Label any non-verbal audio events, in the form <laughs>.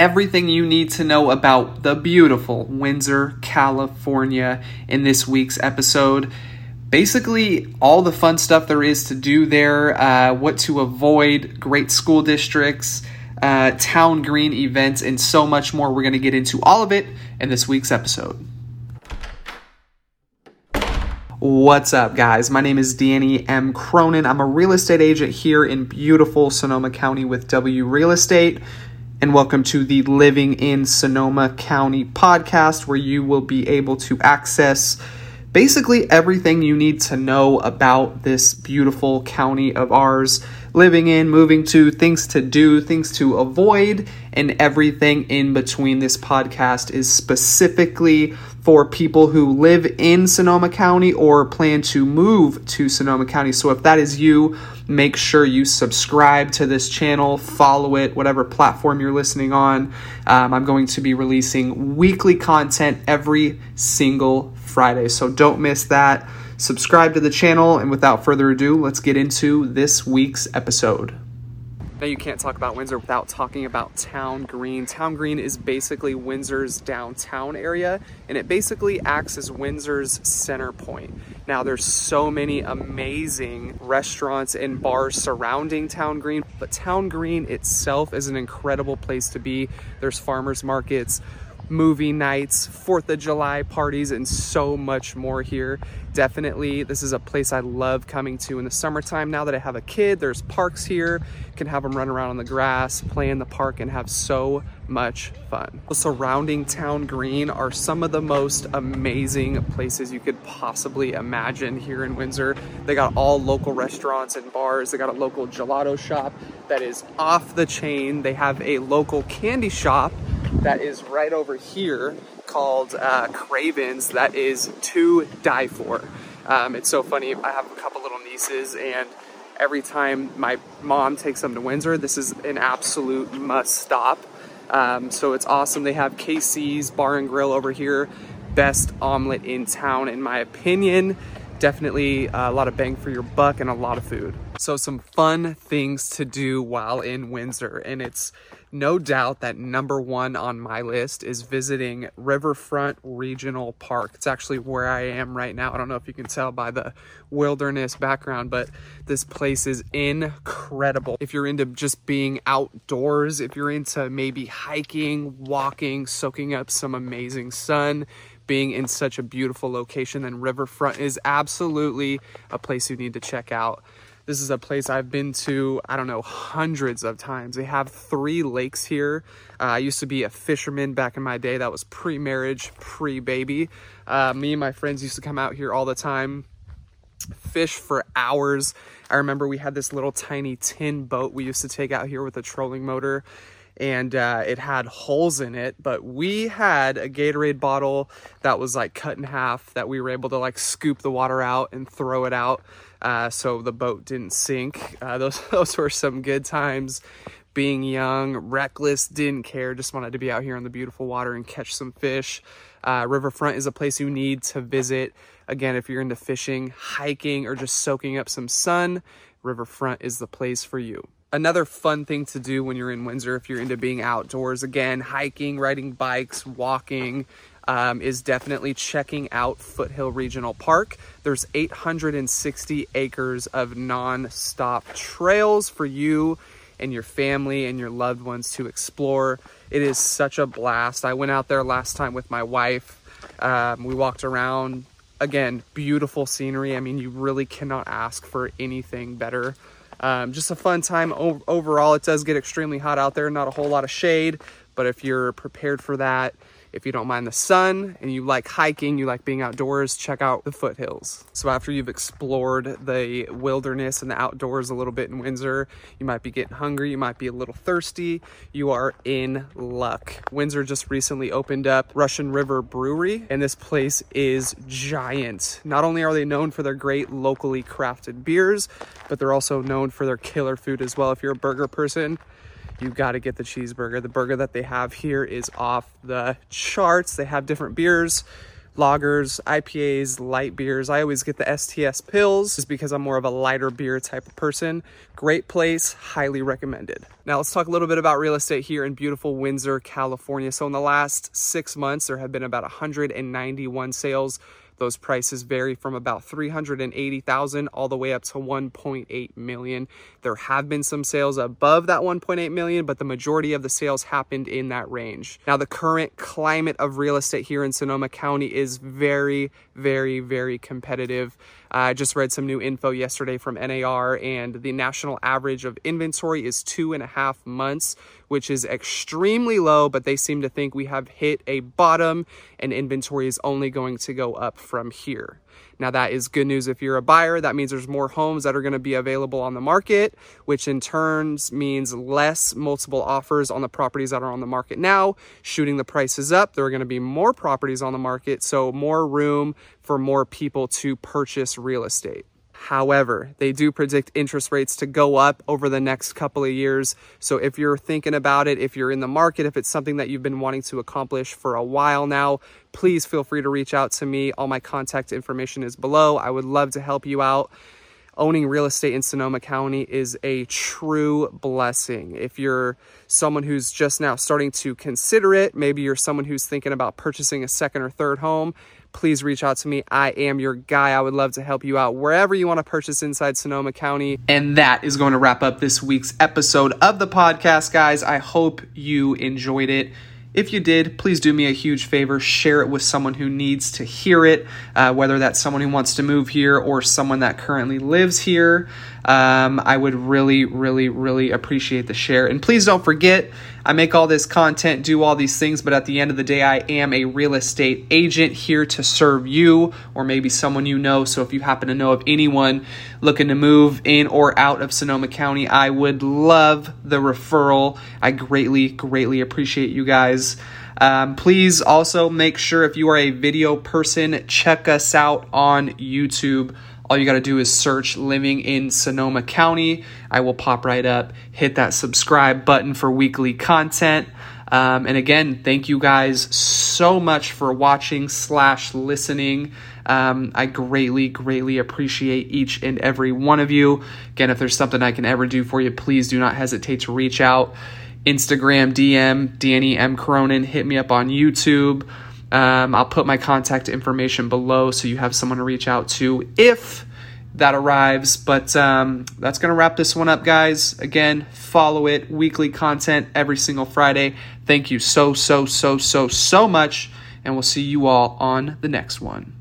everything you need to know about the beautiful Windsor, California in this week's episode. Basically, all the fun stuff there is to do there, uh, what to avoid, great school districts, uh, town green events, and so much more. We're going to get into all of it in this week's episode. What's up, guys? My name is Danny M. Cronin. I'm a real estate agent here in beautiful Sonoma County with W Real Estate. And welcome to the Living in Sonoma County podcast, where you will be able to access basically everything you need to know about this beautiful county of ours living in, moving to, things to do, things to avoid, and everything in between. This podcast is specifically for people who live in Sonoma County or plan to move to Sonoma County. So if that is you, make sure you subscribe to this channel, follow it, whatever platform you're listening on. Um, I'm going to be releasing weekly content every single Friday. So don't miss that subscribe to the channel, and without further ado, let's get into this week's episode. Now, you can't talk about Windsor without talking about Town Green. Town Green is basically Windsor's downtown area, and it basically acts as Windsor's center point. Now, there's so many amazing restaurants and bars surrounding Town Green, but Town Green itself is an incredible place to be. There's farmers markets, movie nights, 4th of July parties, and so much more here. Definitely, this is a place I love coming to in the summertime. Now that I have a kid, there's parks here, can have them run around on the grass, play in the park, and have so much fun. The surrounding Town Green are some of the most amazing places you could possibly imagine here in Windsor. They got all local restaurants and bars. They got a local gelato shop that is off the chain. They have a local candy shop that is right over here called uh, Cravens that is to die for. Um, it's so funny. I have a couple little nieces, and every time my mom takes them to Windsor, this is an absolute must stop. Um, so it's awesome. They have KC's Bar and Grill over here, best omelet in town, in my opinion. Definitely a lot of bang for your buck and a lot of food. So some fun things to do while in Windsor, and it's no doubt that number one on my list is visiting Riverfront Regional Park. It's actually where I am right now. I don't know if you can tell by the wilderness background, but this place is incredible. If you're into just being outdoors, if you're into maybe hiking, walking, soaking up some amazing sun, being in such a beautiful location, then Riverfront is absolutely a place you need to check out. This is a place I've been to, I don't know, hundreds of times. They have three lakes here. Uh, I used to be a fisherman back in my day. That was pre-marriage, pre-baby. Uh, me and my friends used to come out here all the time, fish for hours. I remember we had this little tiny tin boat we used to take out here with a trolling motor and uh, it had holes in it. But we had a Gatorade bottle that was like cut in half that we were able to like scoop the water out and throw it out uh, so the boat didn't sink. Uh, <laughs> those those were some good times. Being young, reckless, didn't care, just wanted to be out here in the beautiful water and catch some fish. Uh, Riverfront is a place you need to visit. Again, if you're into fishing, hiking, or just soaking up some sun, Riverfront is the place for you. Another fun thing to do when you're in Windsor, if you're into being outdoors, again, hiking, riding bikes, walking, um, is definitely checking out Foothill Regional Park. There's 860 acres of non-stop trails for you and your family and your loved ones to explore. It is such a blast. I went out there last time with my wife. Um, we walked around. Again, beautiful scenery. I mean, you really cannot ask for anything better. Um, just a fun time o- overall. It does get extremely hot out there, not a whole lot of shade, but if you're prepared for that, if you don't mind the sun and you like hiking, you like being outdoors, check out the foothills. So after you've explored the wilderness and the outdoors a little bit in Windsor, you might be getting hungry, you might be a little thirsty, you are in luck. Windsor just recently opened up Russian River Brewery and this place is giant. Not only are they known for their great locally crafted beers, but they're also known for their killer food as well. If you're a burger person, you got to get the cheeseburger. The burger that they have here is off the charts. They have different beers, lagers, IPAs, light beers. I always get the STS Pils just because I'm more of a lighter beer type of person. Great place, highly recommended. Now let's talk a little bit about real estate here in beautiful Windsor, California. So in the last six months, there have been about 191 sales those prices vary from about 380,000 all the way up to 1.8 million. There have been some sales above that 1.8 million, but the majority of the sales happened in that range. Now, the current climate of real estate here in Sonoma County is very, very, very competitive. I just read some new info yesterday from NAR, and the national average of inventory is two and a half months, which is extremely low, but they seem to think we have hit a bottom and inventory is only going to go up from here. Now, that is good news if you're a buyer. That means there's more homes that are going to be available on the market, which in turns means less multiple offers on the properties that are on the market now, shooting the prices up. There are going to be more properties on the market, so more room for more people to purchase real estate. However, they do predict interest rates to go up over the next couple of years. So if you're thinking about it, if you're in the market, if it's something that you've been wanting to accomplish for a while now, please feel free to reach out to me. All my contact information is below. I would love to help you out owning real estate in Sonoma County is a true blessing. If you're someone who's just now starting to consider it, maybe you're someone who's thinking about purchasing a second or third home, please reach out to me. I am your guy. I would love to help you out wherever you want to purchase inside Sonoma County. And that is going to wrap up this week's episode of the podcast, guys. I hope you enjoyed it. If you did, please do me a huge favor. Share it with someone who needs to hear it, uh, whether that's someone who wants to move here or someone that currently lives here. Um, I would really, really, really appreciate the share. And please don't forget, I make all this content, do all these things, but at the end of the day, I am a real estate agent here to serve you or maybe someone you know. So if you happen to know of anyone looking to move in or out of Sonoma County, I would love the referral. I greatly, greatly appreciate you guys. Um, please also make sure if you are a video person, check us out on YouTube. All you got to do is search Living in Sonoma County. I will pop right up. Hit that subscribe button for weekly content. Um, and again, thank you guys so much for watching slash listening. Um, I greatly, greatly appreciate each and every one of you. Again, if there's something I can ever do for you, please do not hesitate to reach out. Instagram DM, Danny M. Cronin. Hit me up on YouTube. Um, I'll put my contact information below so you have someone to reach out to if that arrives. But um, that's going to wrap this one up, guys. Again, follow it. Weekly content every single Friday. Thank you so, so, so, so, so much. And we'll see you all on the next one.